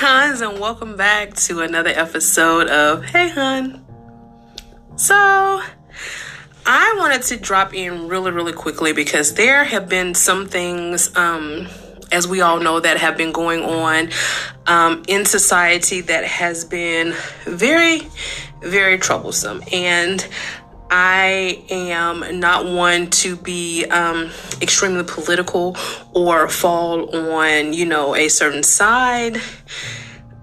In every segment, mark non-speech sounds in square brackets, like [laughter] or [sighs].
Huns, and welcome back to another episode of Hey Hun. So, I wanted to drop in really, really quickly because there have been some things, um, as we all know, that have been going on um, in society that has been very, very troublesome. And I am not one to be um, extremely political or fall on, you know, a certain side.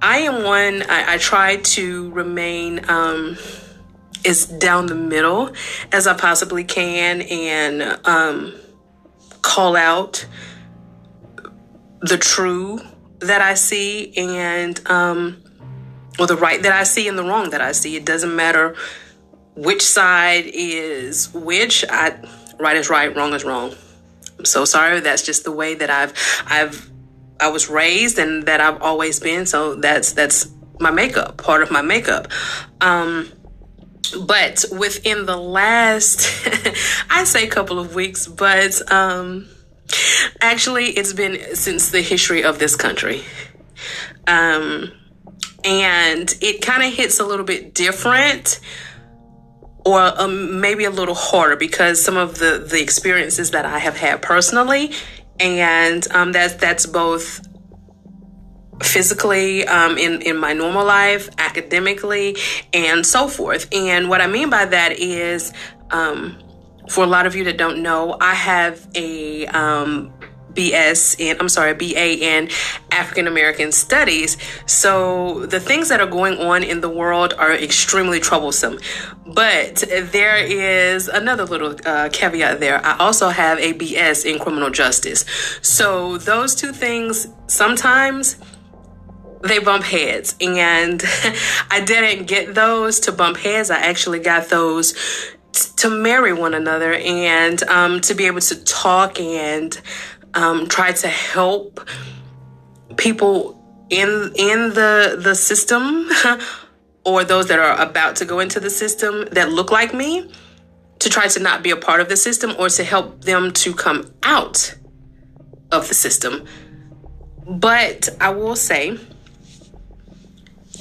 I am one, I, I try to remain um, as down the middle as I possibly can and um, call out the true that I see and, um, or the right that I see and the wrong that I see. It doesn't matter which side is which. I right is right, wrong is wrong. I'm so sorry. That's just the way that I've I've I was raised and that I've always been. So that's that's my makeup, part of my makeup. Um but within the last [laughs] I say couple of weeks, but um actually it's been since the history of this country. Um and it kind of hits a little bit different or um, maybe a little harder because some of the the experiences that I have had personally, and um, that's that's both physically um, in in my normal life, academically, and so forth. And what I mean by that is, um, for a lot of you that don't know, I have a um, BS in, I'm sorry, BA in African American Studies. So the things that are going on in the world are extremely troublesome. But there is another little uh, caveat there. I also have a BS in criminal justice. So those two things sometimes they bump heads. And [laughs] I didn't get those to bump heads. I actually got those to marry one another and um, to be able to talk and um, try to help people in in the the system [laughs] or those that are about to go into the system that look like me to try to not be a part of the system or to help them to come out of the system. But I will say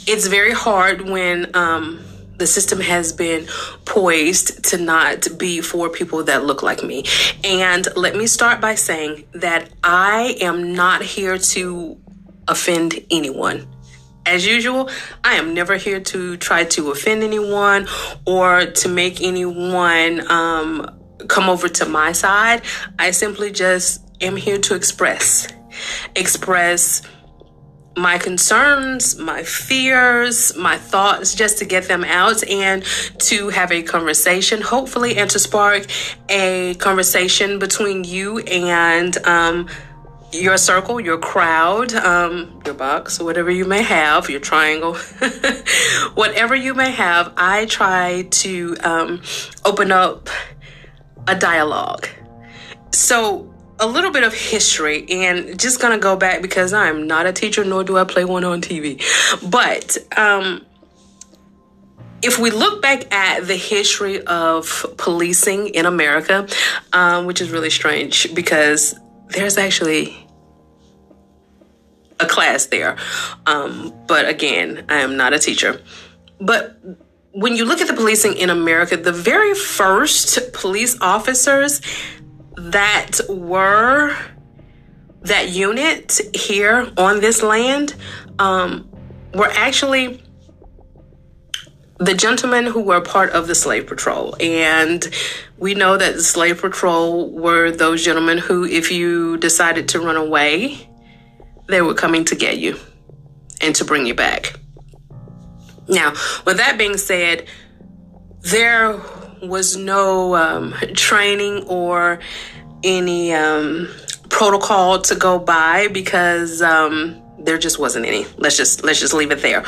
it's very hard when um, the system has been poised to not be for people that look like me. And let me start by saying that I am not here to offend anyone. As usual, I am never here to try to offend anyone or to make anyone um, come over to my side. I simply just am here to express. Express my concerns, my fears, my thoughts, just to get them out and to have a conversation, hopefully, and to spark a conversation between you and um, your circle, your crowd, um, your box, whatever you may have, your triangle, [laughs] whatever you may have. I try to um, open up a dialogue. So, a little bit of history and just gonna go back because I'm not a teacher nor do I play one on TV. But um, if we look back at the history of policing in America, um, which is really strange because there's actually a class there. Um, but again, I am not a teacher. But when you look at the policing in America, the very first police officers that were that unit here on this land um, were actually the gentlemen who were part of the slave patrol. And we know that the slave patrol were those gentlemen who, if you decided to run away, they were coming to get you and to bring you back. Now, with that being said, there was no um, training or any um, protocol to go by because um, there just wasn't any. Let's just let's just leave it there.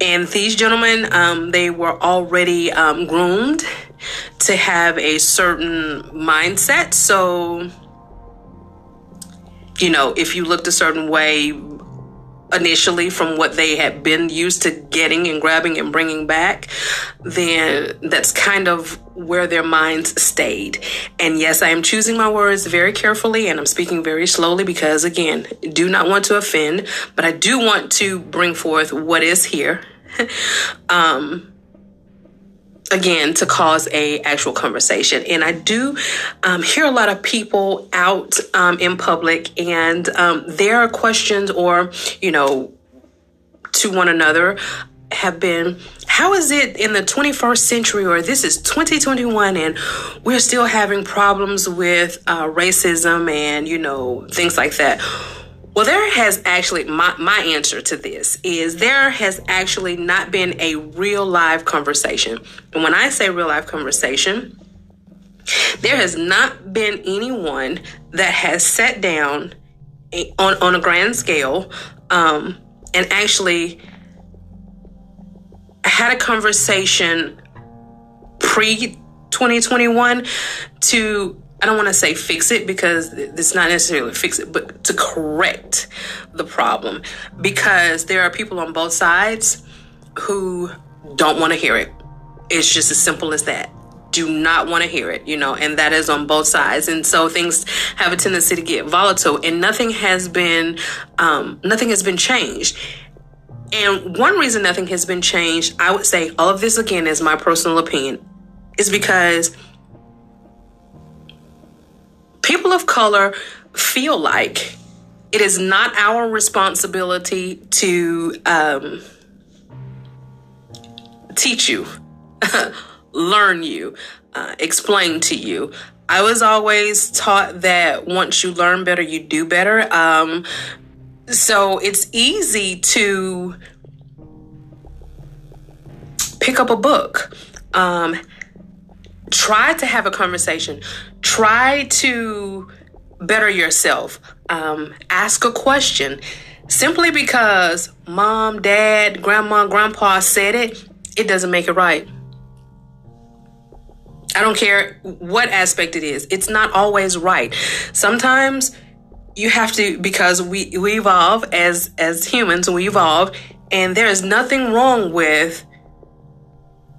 And these gentlemen, um, they were already um, groomed to have a certain mindset. So, you know, if you looked a certain way, initially from what they had been used to getting and grabbing and bringing back, then that's kind of where their minds stayed. And yes, I am choosing my words very carefully and I'm speaking very slowly because, again, do not want to offend, but I do want to bring forth what is here. [laughs] um, again to cause a actual conversation. And i do um, hear a lot of people out um, in public and um, their questions or you know to one another have been how is it in the 21st century or this is 2021 and we're still having problems with uh, racism and you know things like that well, there has actually, my, my answer to this is there has actually not been a real live conversation. And when I say real live conversation, there has not been anyone that has sat down on, on a grand scale um, and actually had a conversation pre 2021 to I don't want to say fix it because it's not necessarily fix it, but to correct the problem because there are people on both sides who don't want to hear it. It's just as simple as that. Do not want to hear it, you know, and that is on both sides. And so things have a tendency to get volatile and nothing has been, um, nothing has been changed. And one reason nothing has been changed, I would say all of this again is my personal opinion, is because people of color feel like it is not our responsibility to um, teach you, [laughs] learn you, uh, explain to you. I was always taught that once you learn better, you do better. Um, so it's easy to pick up a book. Um, try to have a conversation. Try to better yourself. Um, ask a question. Simply because mom, dad, grandma, grandpa said it, it doesn't make it right. I don't care what aspect it is. It's not always right. Sometimes you have to because we we evolve as as humans, we evolve and there is nothing wrong with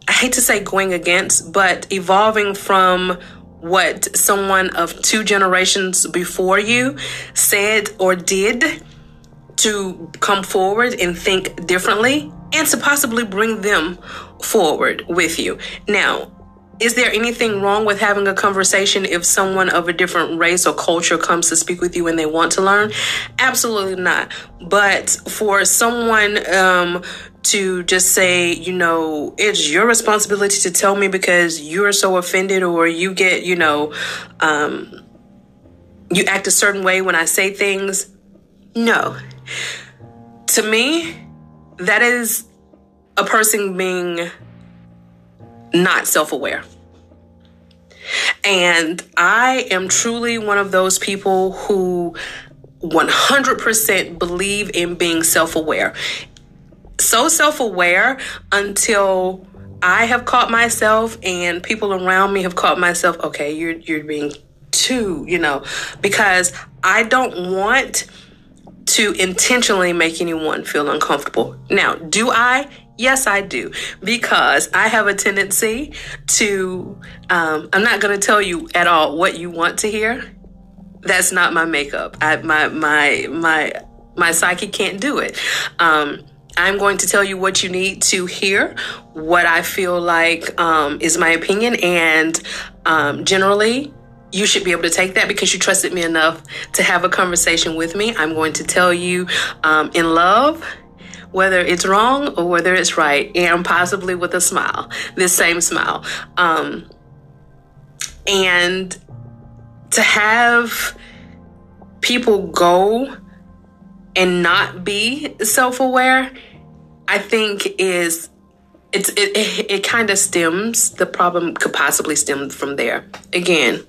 I hate to say going against, but evolving from what someone of two generations before you said or did to come forward and think differently and to possibly bring them forward with you. Now, is there anything wrong with having a conversation if someone of a different race or culture comes to speak with you and they want to learn? Absolutely not. But for someone um, to just say, you know, it's your responsibility to tell me because you're so offended or you get, you know, um, you act a certain way when I say things. No. To me, that is a person being not self aware. And I am truly one of those people who 100% believe in being self aware so self aware until I have caught myself and people around me have caught myself, okay, you're you're being too, you know, because I don't want to intentionally make anyone feel uncomfortable. Now, do I? Yes, I do. Because I have a tendency to, um, I'm not going to tell you at all what you want to hear. That's not my makeup. I, my, my, my, my psyche can't do it. Um, I'm going to tell you what you need to hear, what I feel like um, is my opinion, and um, generally, you should be able to take that because you trusted me enough to have a conversation with me. I'm going to tell you um, in love whether it's wrong or whether it's right, and possibly with a smile, this same smile. Um, and to have people go and not be self aware I think is it's it it, it kind of stems the problem could possibly stem from there. Again,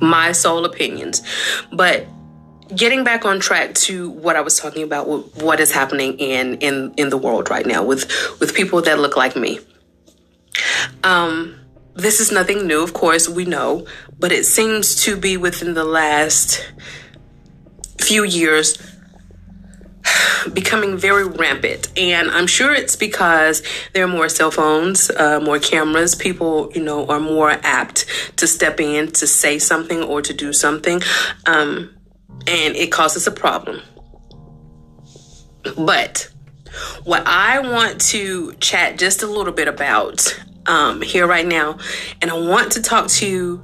my sole opinions, but getting back on track to what I was talking about, what is happening in in in the world right now with with people that look like me. Um, this is nothing new, of course, we know, but it seems to be within the last few years [sighs] becoming very rampant. And I'm sure it's because there are more cell phones, uh, more cameras. People, you know, are more apt to step in to say something or to do something. Um, and it causes a problem. But what I want to chat just a little bit about um, here right now, and I want to talk to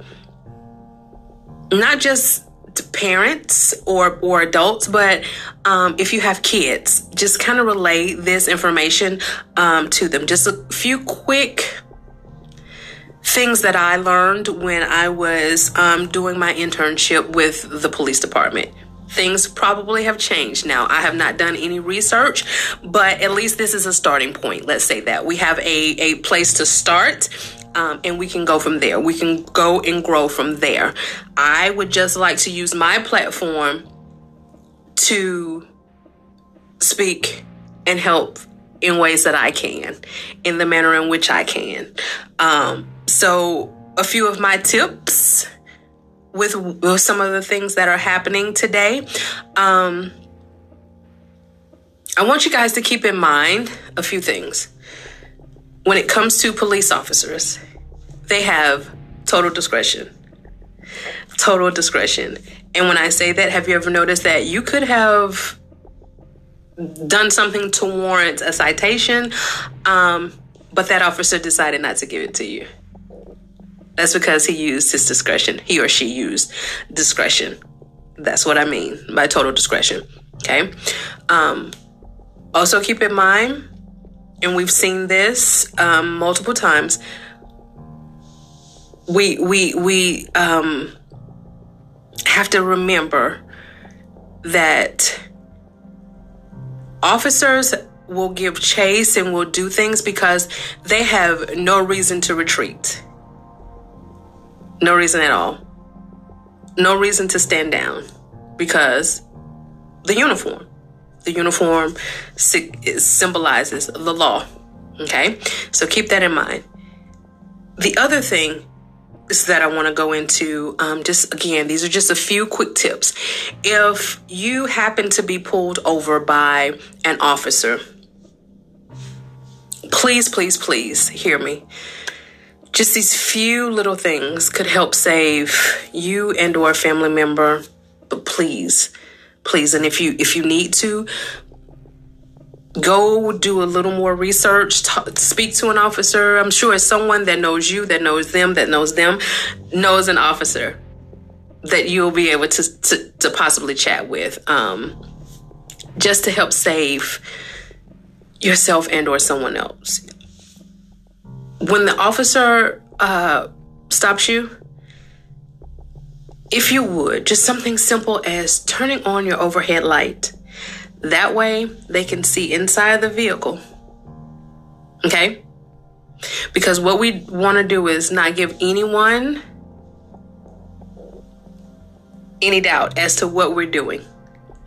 not just to parents or or adults, but um, if you have kids, just kind of relay this information um, to them. Just a few quick things that I learned when I was um, doing my internship with the police department. Things probably have changed now. I have not done any research, but at least this is a starting point. Let's say that we have a, a place to start um, and we can go from there. We can go and grow from there. I would just like to use my platform to speak and help in ways that I can, in the manner in which I can. Um, so, a few of my tips with, with, some of the things that are happening today. Um, I want you guys to keep in mind a few things when it comes to police officers, they have total discretion. Total discretion. And when I say that, have you ever noticed that you could have done something to warrant a citation, um, but that officer decided not to give it to you? That's because he used his discretion. He or she used discretion. That's what I mean by total discretion. Okay. Um, also, keep in mind and we've seen this um, multiple times. We we we um, have to remember that officers will give chase and will do things because they have no reason to retreat. No reason at all. No reason to stand down because the uniform the uniform symbolizes the law. Okay, so keep that in mind. The other thing that I want to go into, um, just again, these are just a few quick tips. If you happen to be pulled over by an officer, please, please, please hear me. Just these few little things could help save you and or a family member, but please please and if you if you need to go do a little more research speak to an officer i'm sure someone that knows you that knows them that knows them knows an officer that you'll be able to to, to possibly chat with um, just to help save yourself and or someone else when the officer uh, stops you if you would, just something simple as turning on your overhead light. That way they can see inside the vehicle. Okay? Because what we want to do is not give anyone any doubt as to what we're doing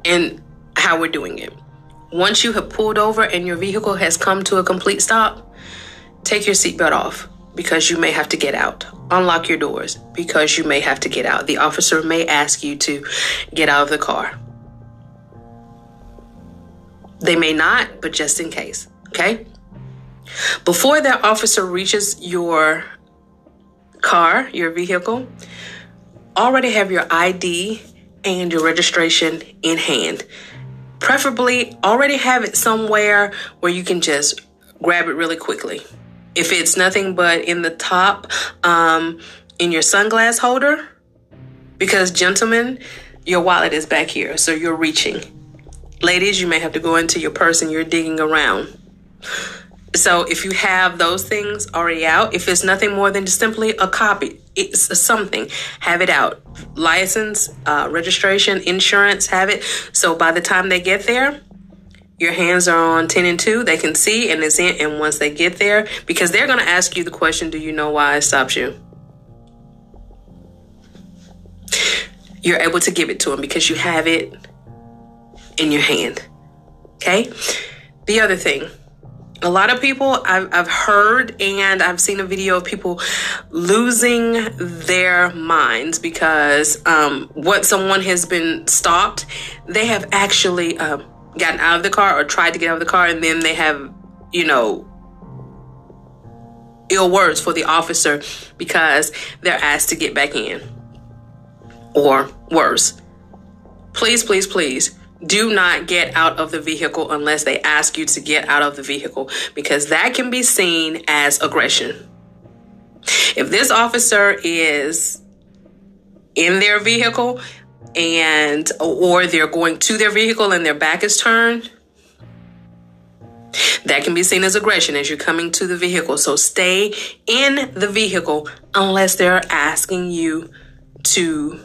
and how we're doing it. Once you have pulled over and your vehicle has come to a complete stop, take your seatbelt off because you may have to get out. Unlock your doors because you may have to get out. The officer may ask you to get out of the car. They may not, but just in case, okay? Before that officer reaches your car, your vehicle, already have your ID and your registration in hand. Preferably, already have it somewhere where you can just grab it really quickly if it's nothing but in the top um, in your sunglass holder because gentlemen your wallet is back here so you're reaching ladies you may have to go into your purse and you're digging around. So if you have those things already out if it's nothing more than just simply a copy it's something have it out. License uh, registration insurance have it. So by the time they get there your hands are on 10 and 2 they can see and it's in and once they get there because they're going to ask you the question do you know why it stops you? You're able to give it to them because you have it in your hand okay the other thing a lot of people I've, I've heard and I've seen a video of people losing their minds because um, what someone has been stopped, they have actually um, gotten out of the car or tried to get out of the car and then they have, you know, ill words for the officer because they're asked to get back in. Or worse. Please, please, please do not get out of the vehicle unless they ask you to get out of the vehicle because that can be seen as aggression. If this officer is in their vehicle and or they're going to their vehicle and their back is turned, that can be seen as aggression as you're coming to the vehicle. So stay in the vehicle unless they're asking you to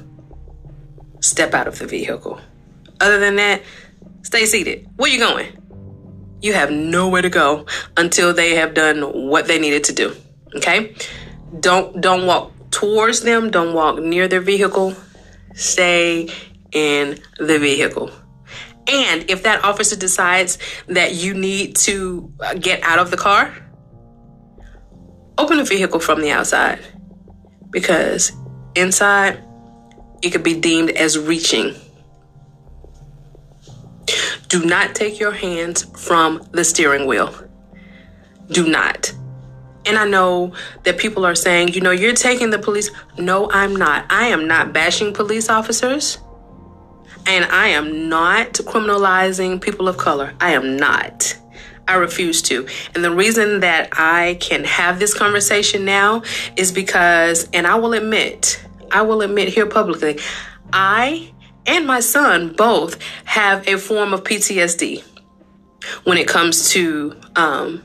step out of the vehicle. Other than that, stay seated. Where you going? You have nowhere to go until they have done what they needed to do. Okay? Don't don't walk towards them, don't walk near their vehicle. Stay in the vehicle. And if that officer decides that you need to get out of the car, open the vehicle from the outside because inside it could be deemed as reaching. Do not take your hands from the steering wheel. Do not. And I know that people are saying, you know, you're taking the police. No, I'm not. I am not bashing police officers. And I am not criminalizing people of color. I am not. I refuse to. And the reason that I can have this conversation now is because, and I will admit, I will admit here publicly, I and my son both have a form of PTSD when it comes to um,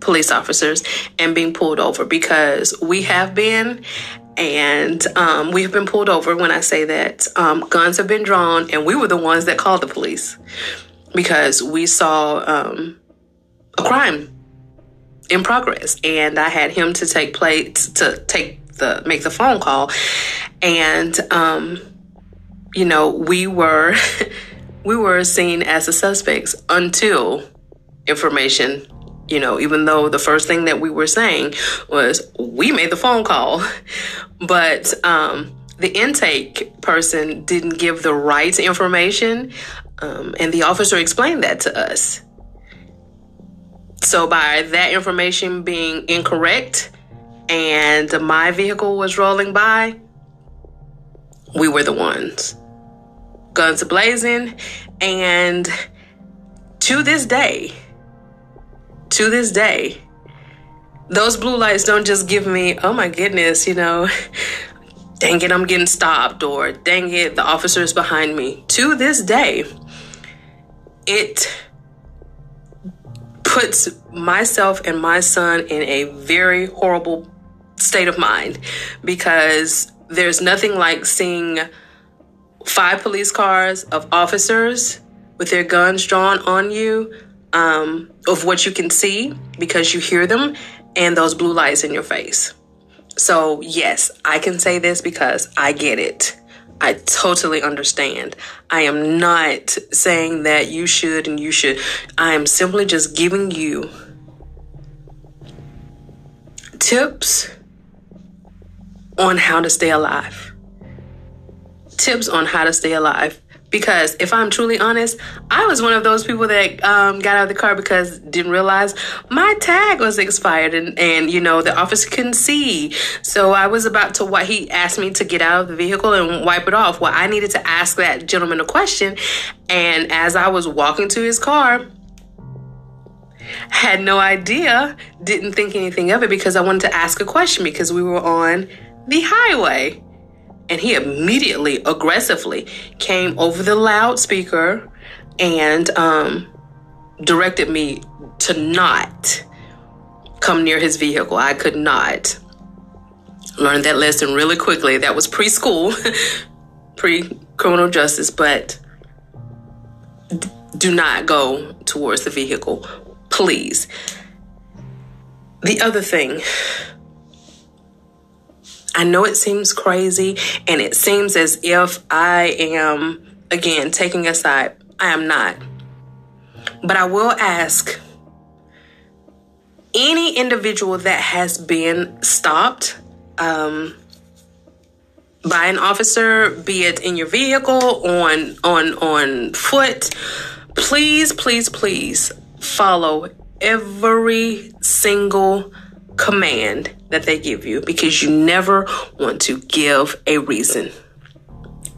police officers and being pulled over because we have been and um, we have been pulled over when I say that um, guns have been drawn, and we were the ones that called the police because we saw um, a crime in progress, and I had him to take place to take the make the phone call, and um, you know we were [laughs] we were seen as the suspects until information you know, even though the first thing that we were saying was we made the phone call, [laughs] but um, the intake person didn't give the right information, um, and the officer explained that to us. So, by that information being incorrect and my vehicle was rolling by, we were the ones. Guns blazing, and to this day, to this day, those blue lights don't just give me, oh my goodness, you know, [laughs] dang it, I'm getting stopped, or dang it, the officer is behind me. To this day, it puts myself and my son in a very horrible state of mind because there's nothing like seeing five police cars of officers with their guns drawn on you um, of what you can see because you hear them and those blue lights in your face. So, yes, I can say this because I get it. I totally understand. I am not saying that you should and you should. I am simply just giving you tips on how to stay alive. Tips on how to stay alive. Because if I'm truly honest, I was one of those people that um, got out of the car because didn't realize my tag was expired and, and you know the officer couldn't see. So I was about to what he asked me to get out of the vehicle and wipe it off. Well, I needed to ask that gentleman a question, and as I was walking to his car, had no idea, didn't think anything of it because I wanted to ask a question because we were on the highway and he immediately aggressively came over the loudspeaker and um, directed me to not come near his vehicle. I could not. Learned that lesson really quickly. That was preschool, [laughs] pre criminal justice, but do not go towards the vehicle, please. The other thing I know it seems crazy and it seems as if I am, again, taking a side. I am not. But I will ask any individual that has been stopped um, by an officer, be it in your vehicle, on on on foot, please, please, please follow every single command that they give you because you never want to give a reason.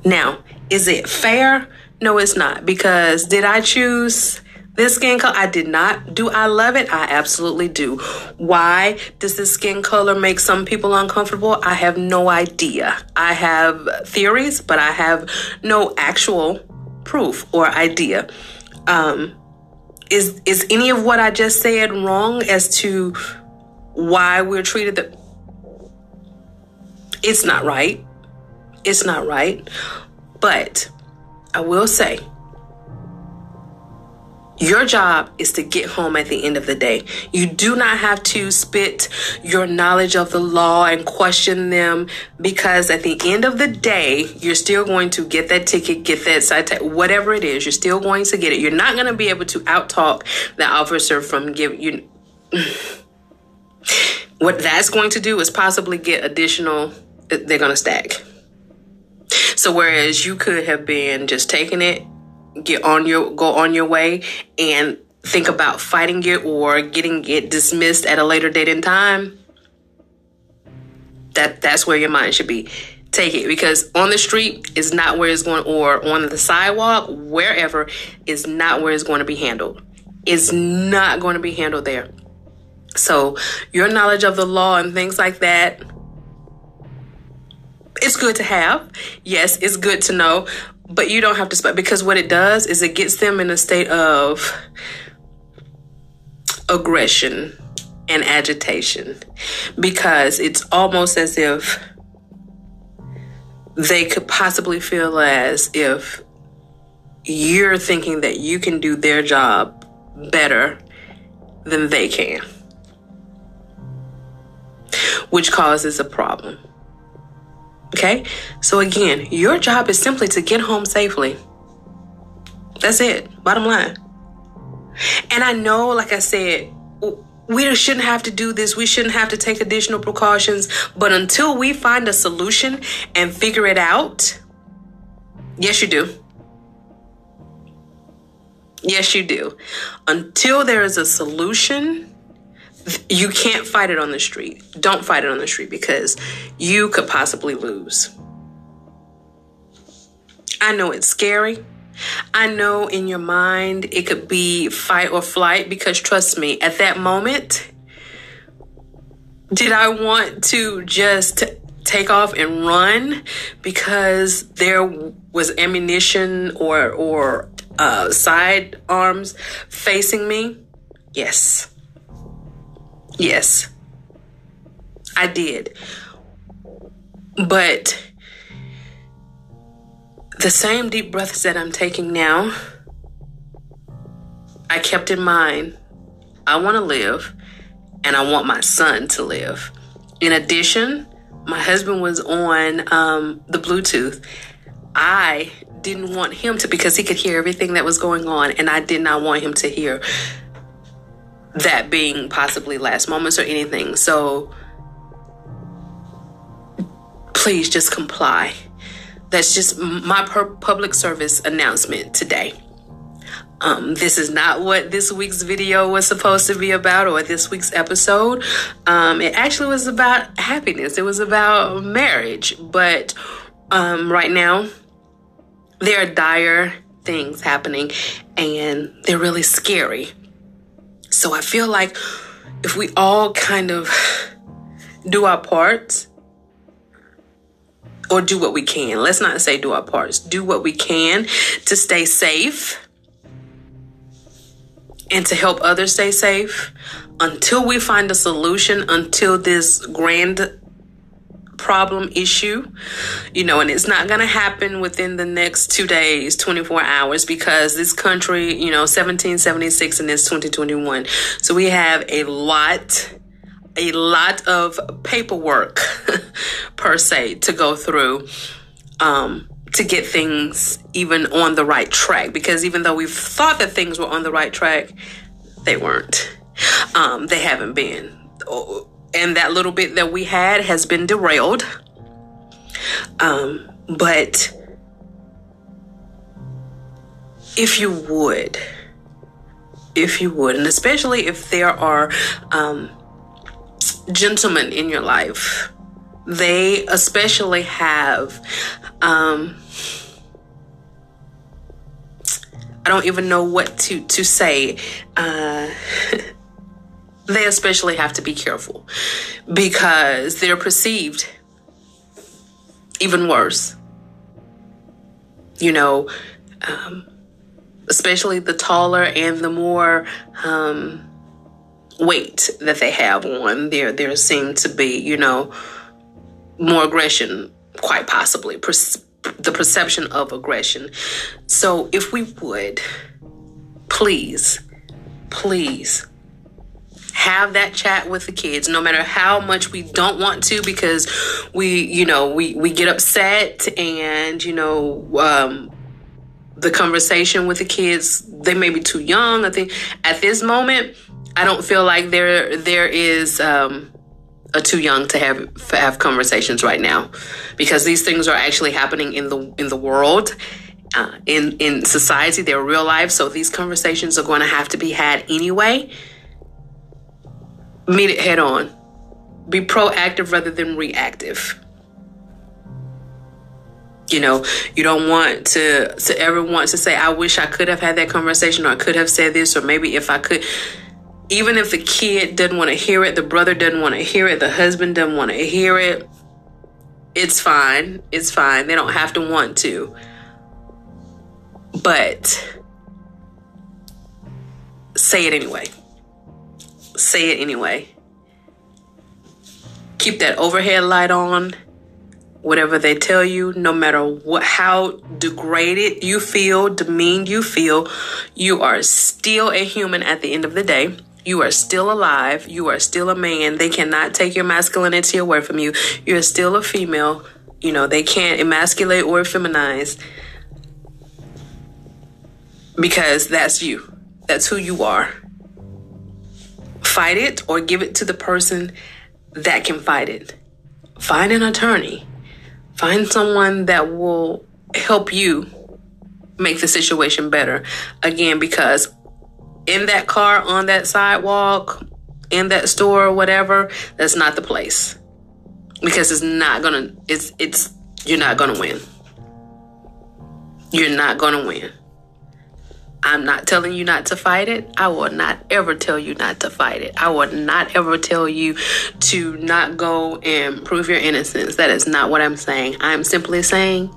Now, is it fair? No, it's not. Because did I choose this skin color? I did not. Do I love it? I absolutely do. Why does this skin color make some people uncomfortable? I have no idea. I have theories, but I have no actual proof or idea. Um, is is any of what I just said wrong as to why we're treated that? It's not right. It's not right. But I will say, your job is to get home at the end of the day. You do not have to spit your knowledge of the law and question them because at the end of the day, you're still going to get that ticket, get that citation, whatever it is, you're still going to get it. You're not going to be able to outtalk the officer from giving you. What that's going to do is possibly get additional, they're going to stack. So whereas you could have been just taking it, get on your go on your way and think about fighting it or getting it dismissed at a later date and time, that that's where your mind should be. Take it because on the street is not where it's going, or on the sidewalk, wherever is not where it's going to be handled. It's not going to be handled there. So, your knowledge of the law and things like that, it's good to have. Yes, it's good to know, but you don't have to spend because what it does is it gets them in a state of aggression and agitation. Because it's almost as if they could possibly feel as if you're thinking that you can do their job better than they can, which causes a problem. Okay? So again, your job is simply to get home safely. That's it. Bottom line. And I know, like I said, we shouldn't have to do this. We shouldn't have to take additional precautions. But until we find a solution and figure it out, yes, you do. Yes, you do. Until there is a solution, you can't fight it on the street. Don't fight it on the street because you could possibly lose. I know it's scary. I know in your mind it could be fight or flight because trust me, at that moment, did I want to just take off and run because there was ammunition or or uh, side arms facing me? Yes. Yes, I did. But the same deep breaths that I'm taking now, I kept in mind I want to live and I want my son to live. In addition, my husband was on um, the Bluetooth. I didn't want him to because he could hear everything that was going on, and I did not want him to hear that being possibly last moments or anything. So please just comply. That's just my public service announcement today. Um, this is not what this week's video was supposed to be about or this week's episode. Um, it actually was about happiness, it was about marriage. But um, right now, there are dire things happening and they're really scary. So I feel like if we all kind of do our parts or do what we can, let's not say do our parts, do what we can to stay safe and to help others stay safe until we find a solution, until this grand problem issue, you know, and it's not going to happen within the next two days, 24 hours, because this country, you know, 1776 and it's 2021. So we have a lot, a lot of paperwork [laughs] per se to go through. Um, to get things even on the right track because even though we've thought that things were on the right track, they weren't. Um, they haven't been and that little bit that we had has been derailed. Um, but if you would, if you would, and especially if there are um, gentlemen in your life, they especially have. Um, I don't even know what to to say. Uh, [laughs] they especially have to be careful because they're perceived even worse. You know, um, especially the taller and the more um, weight that they have on, there there seem to be, you know, more aggression, quite possibly. Per- the perception of aggression. So, if we would, please, please have that chat with the kids no matter how much we don't want to because we you know we we get upset and you know um the conversation with the kids they may be too young. I think at this moment i don't feel like there there is um too young to have have conversations right now because these things are actually happening in the in the world uh, in in society. They're real life. So these conversations are going to have to be had anyway meet it head on. Be proactive rather than reactive. You know, you don't want to to ever want to say, I wish I could have had that conversation or I could have said this, or maybe if I could even if the kid doesn't want to hear it, the brother doesn't want to hear it, the husband doesn't want to hear it, it's fine. It's fine. They don't have to want to. But say it anyway say it anyway. Keep that overhead light on. Whatever they tell you, no matter what how degraded you feel, demeaned you feel, you are still a human at the end of the day. You are still alive. You are still a man. They cannot take your masculinity away from you. You're still a female. You know, they can't emasculate or feminize because that's you. That's who you are fight it or give it to the person that can fight it. Find an attorney. Find someone that will help you make the situation better. Again, because in that car, on that sidewalk, in that store, or whatever, that's not the place. Because it's not gonna, it's, it's, you're not gonna win. You're not gonna win. I'm not telling you not to fight it. I will not ever tell you not to fight it. I will not ever tell you to not go and prove your innocence. That is not what I'm saying. I'm simply saying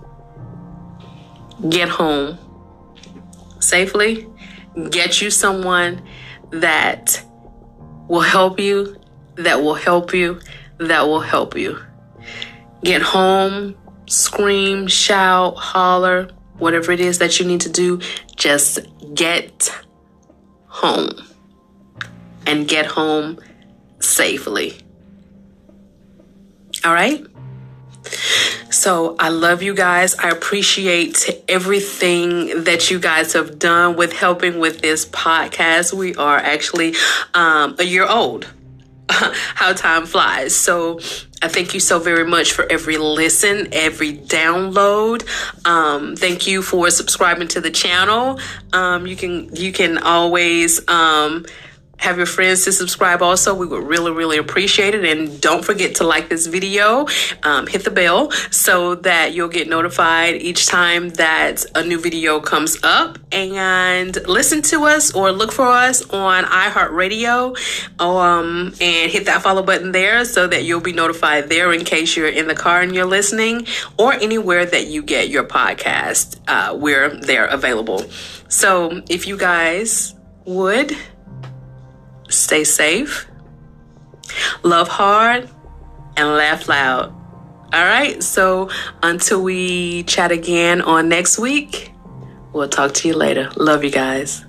get home safely, get you someone that will help you, that will help you, that will help you. Get home, scream, shout, holler, whatever it is that you need to do, just get home and get home safely. All right? So I love you guys. I appreciate everything that you guys have done with helping with this podcast. We are actually um, a year old. [laughs] How time flies. So I thank you so very much for every listen, every download. Um, thank you for subscribing to the channel. Um, you can you can always um, have your friends to subscribe also. We would really really appreciate it. And don't forget to like this video um, hit the bell so that you'll get notified each time that a new video comes up. And listen to us or look for us on iheartradio um, and hit that follow button there so that you'll be notified there in case you're in the car and you're listening or anywhere that you get your podcast uh, we're there available. So if you guys would stay safe, love hard, and laugh loud. All right, so until we chat again on next week, we'll talk to you later. Love you guys.